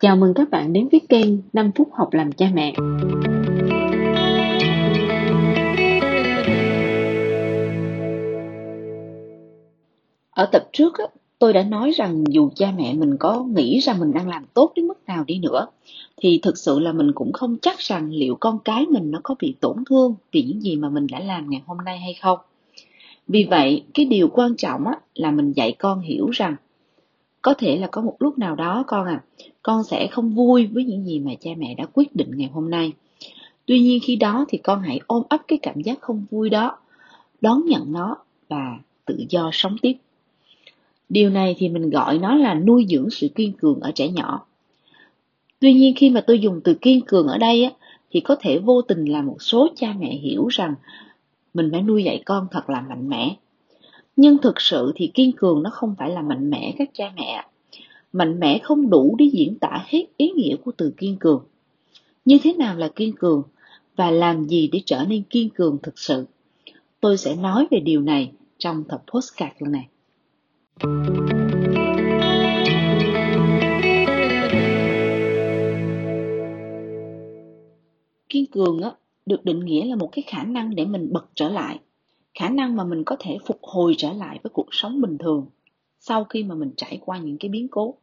Chào mừng các bạn đến với kênh 5 phút học làm cha mẹ. Ở tập trước, tôi đã nói rằng dù cha mẹ mình có nghĩ rằng mình đang làm tốt đến mức nào đi nữa, thì thực sự là mình cũng không chắc rằng liệu con cái mình nó có bị tổn thương vì những gì mà mình đã làm ngày hôm nay hay không. Vì vậy, cái điều quan trọng là mình dạy con hiểu rằng có thể là có một lúc nào đó con à con sẽ không vui với những gì mà cha mẹ đã quyết định ngày hôm nay. Tuy nhiên khi đó thì con hãy ôm ấp cái cảm giác không vui đó đón nhận nó và tự do sống tiếp. Điều này thì mình gọi nó là nuôi dưỡng sự kiên cường ở trẻ nhỏ. Tuy nhiên khi mà tôi dùng từ kiên cường ở đây á, thì có thể vô tình là một số cha mẹ hiểu rằng mình phải nuôi dạy con thật là mạnh mẽ nhưng thực sự thì kiên cường nó không phải là mạnh mẽ các cha mẹ. Mạnh mẽ không đủ để diễn tả hết ý nghĩa của từ kiên cường. Như thế nào là kiên cường và làm gì để trở nên kiên cường thực sự? Tôi sẽ nói về điều này trong tập postcard lần này. Kiên cường á, được định nghĩa là một cái khả năng để mình bật trở lại khả năng mà mình có thể phục hồi trở lại với cuộc sống bình thường sau khi mà mình trải qua những cái biến cố.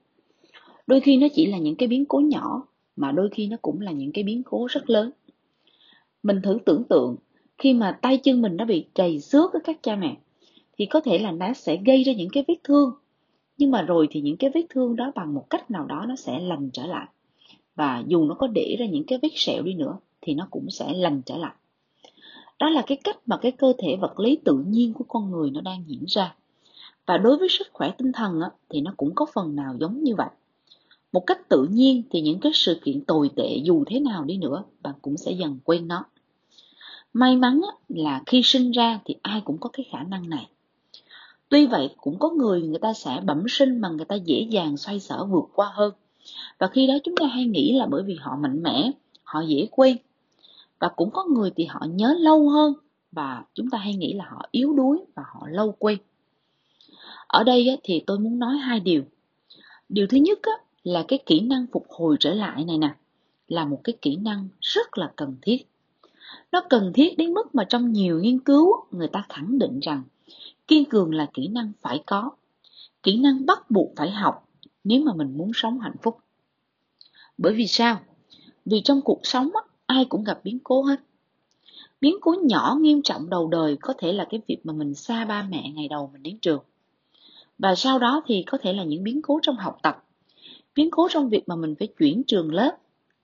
Đôi khi nó chỉ là những cái biến cố nhỏ, mà đôi khi nó cũng là những cái biến cố rất lớn. Mình thử tưởng tượng, khi mà tay chân mình nó bị trầy xước với các cha mẹ, thì có thể là nó sẽ gây ra những cái vết thương. Nhưng mà rồi thì những cái vết thương đó bằng một cách nào đó nó sẽ lành trở lại. Và dù nó có để ra những cái vết sẹo đi nữa, thì nó cũng sẽ lành trở lại đó là cái cách mà cái cơ thể vật lý tự nhiên của con người nó đang diễn ra. Và đối với sức khỏe tinh thần á, thì nó cũng có phần nào giống như vậy. Một cách tự nhiên thì những cái sự kiện tồi tệ dù thế nào đi nữa bạn cũng sẽ dần quên nó. May mắn á, là khi sinh ra thì ai cũng có cái khả năng này. Tuy vậy cũng có người người ta sẽ bẩm sinh mà người ta dễ dàng xoay sở vượt qua hơn. Và khi đó chúng ta hay nghĩ là bởi vì họ mạnh mẽ họ dễ quên và cũng có người thì họ nhớ lâu hơn và chúng ta hay nghĩ là họ yếu đuối và họ lâu quên. Ở đây thì tôi muốn nói hai điều. Điều thứ nhất là cái kỹ năng phục hồi trở lại này nè, là một cái kỹ năng rất là cần thiết. Nó cần thiết đến mức mà trong nhiều nghiên cứu người ta khẳng định rằng kiên cường là kỹ năng phải có, kỹ năng bắt buộc phải học nếu mà mình muốn sống hạnh phúc. Bởi vì sao? Vì trong cuộc sống ai cũng gặp biến cố hết. Biến cố nhỏ nghiêm trọng đầu đời có thể là cái việc mà mình xa ba mẹ ngày đầu mình đến trường. Và sau đó thì có thể là những biến cố trong học tập. Biến cố trong việc mà mình phải chuyển trường lớp,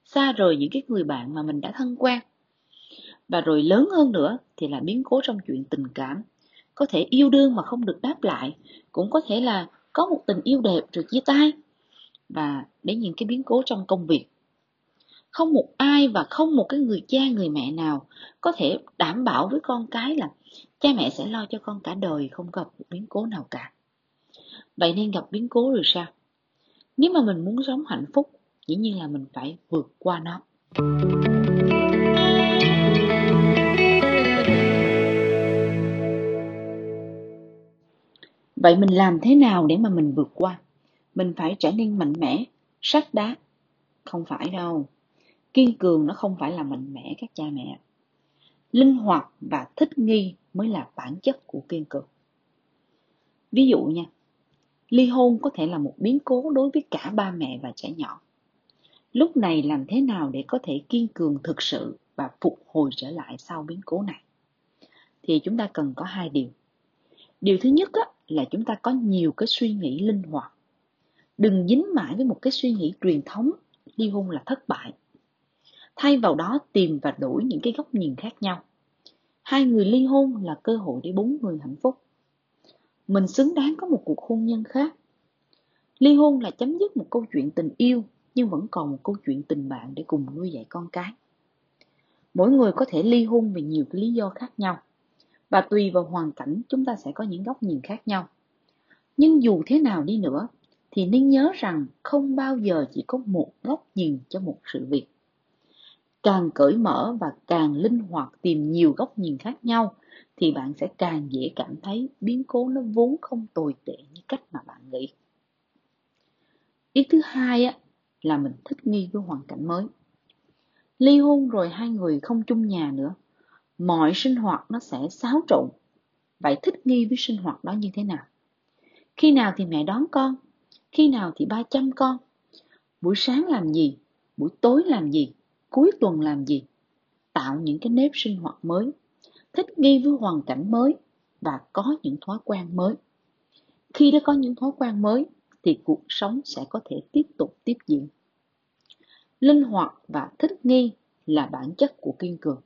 xa rời những cái người bạn mà mình đã thân quen. Và rồi lớn hơn nữa thì là biến cố trong chuyện tình cảm. Có thể yêu đương mà không được đáp lại, cũng có thể là có một tình yêu đẹp rồi chia tay. Và đến những cái biến cố trong công việc không một ai và không một cái người cha, người mẹ nào có thể đảm bảo với con cái là cha mẹ sẽ lo cho con cả đời, không gặp một biến cố nào cả. Vậy nên gặp biến cố rồi sao? Nếu mà mình muốn sống hạnh phúc, dĩ nhiên là mình phải vượt qua nó. Vậy mình làm thế nào để mà mình vượt qua? Mình phải trở nên mạnh mẽ, sắt đá? Không phải đâu kiên cường nó không phải là mạnh mẽ các cha mẹ. Linh hoạt và thích nghi mới là bản chất của kiên cường. Ví dụ nha ly hôn có thể là một biến cố đối với cả ba mẹ và trẻ nhỏ. Lúc này làm thế nào để có thể kiên cường thực sự và phục hồi trở lại sau biến cố này? Thì chúng ta cần có hai điều. Điều thứ nhất á, là chúng ta có nhiều cái suy nghĩ linh hoạt. Đừng dính mãi với một cái suy nghĩ truyền thống ly hôn là thất bại thay vào đó tìm và đổi những cái góc nhìn khác nhau. Hai người ly hôn là cơ hội để bốn người hạnh phúc. Mình xứng đáng có một cuộc hôn nhân khác. Ly hôn là chấm dứt một câu chuyện tình yêu, nhưng vẫn còn một câu chuyện tình bạn để cùng nuôi dạy con cái. Mỗi người có thể ly hôn vì nhiều cái lý do khác nhau, và tùy vào hoàn cảnh chúng ta sẽ có những góc nhìn khác nhau. Nhưng dù thế nào đi nữa, thì nên nhớ rằng không bao giờ chỉ có một góc nhìn cho một sự việc càng cởi mở và càng linh hoạt tìm nhiều góc nhìn khác nhau thì bạn sẽ càng dễ cảm thấy biến cố nó vốn không tồi tệ như cách mà bạn nghĩ ý thứ hai á là mình thích nghi với hoàn cảnh mới. Ly hôn rồi hai người không chung nhà nữa, mọi sinh hoạt nó sẽ xáo trộn. Vậy thích nghi với sinh hoạt đó như thế nào? Khi nào thì mẹ đón con? Khi nào thì ba chăm con? Buổi sáng làm gì? Buổi tối làm gì? Cuối tuần làm gì? Tạo những cái nếp sinh hoạt mới, thích nghi với hoàn cảnh mới và có những thói quen mới. Khi đã có những thói quen mới thì cuộc sống sẽ có thể tiếp tục tiếp diễn. Linh hoạt và thích nghi là bản chất của kiên cường.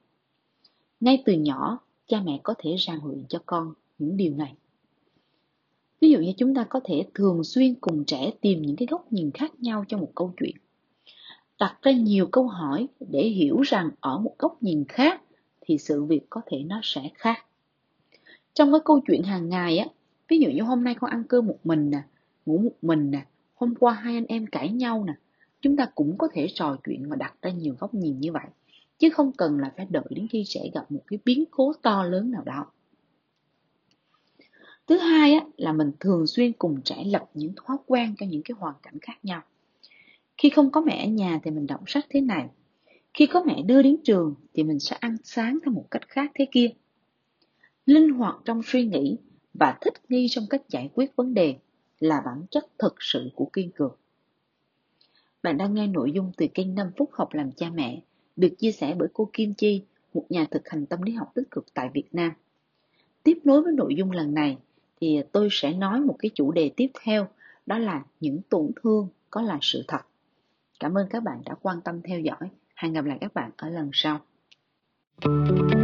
Ngay từ nhỏ, cha mẹ có thể rèn luyện cho con những điều này. Ví dụ như chúng ta có thể thường xuyên cùng trẻ tìm những cái góc nhìn khác nhau cho một câu chuyện. Đặt ra nhiều câu hỏi để hiểu rằng ở một góc nhìn khác thì sự việc có thể nó sẽ khác. Trong cái câu chuyện hàng ngày á, ví dụ như hôm nay con ăn cơm một mình nè, ngủ một mình nè, hôm qua hai anh em cãi nhau nè, chúng ta cũng có thể trò chuyện và đặt ra nhiều góc nhìn như vậy chứ không cần là phải đợi đến khi sẽ gặp một cái biến cố to lớn nào đó thứ hai á, là mình thường xuyên cùng trải lập những thói quen cho những cái hoàn cảnh khác nhau khi không có mẹ ở nhà thì mình đọc sách thế này khi có mẹ đưa đến trường thì mình sẽ ăn sáng theo một cách khác thế kia linh hoạt trong suy nghĩ và thích nghi trong cách giải quyết vấn đề là bản chất thực sự của kiên cường bạn đang nghe nội dung từ kênh 5 phút học làm cha mẹ, được chia sẻ bởi cô Kim Chi, một nhà thực hành tâm lý học tích cực tại Việt Nam. Tiếp nối với nội dung lần này, thì tôi sẽ nói một cái chủ đề tiếp theo, đó là những tổn thương có là sự thật. Cảm ơn các bạn đã quan tâm theo dõi. Hẹn gặp lại các bạn ở lần sau. Thank you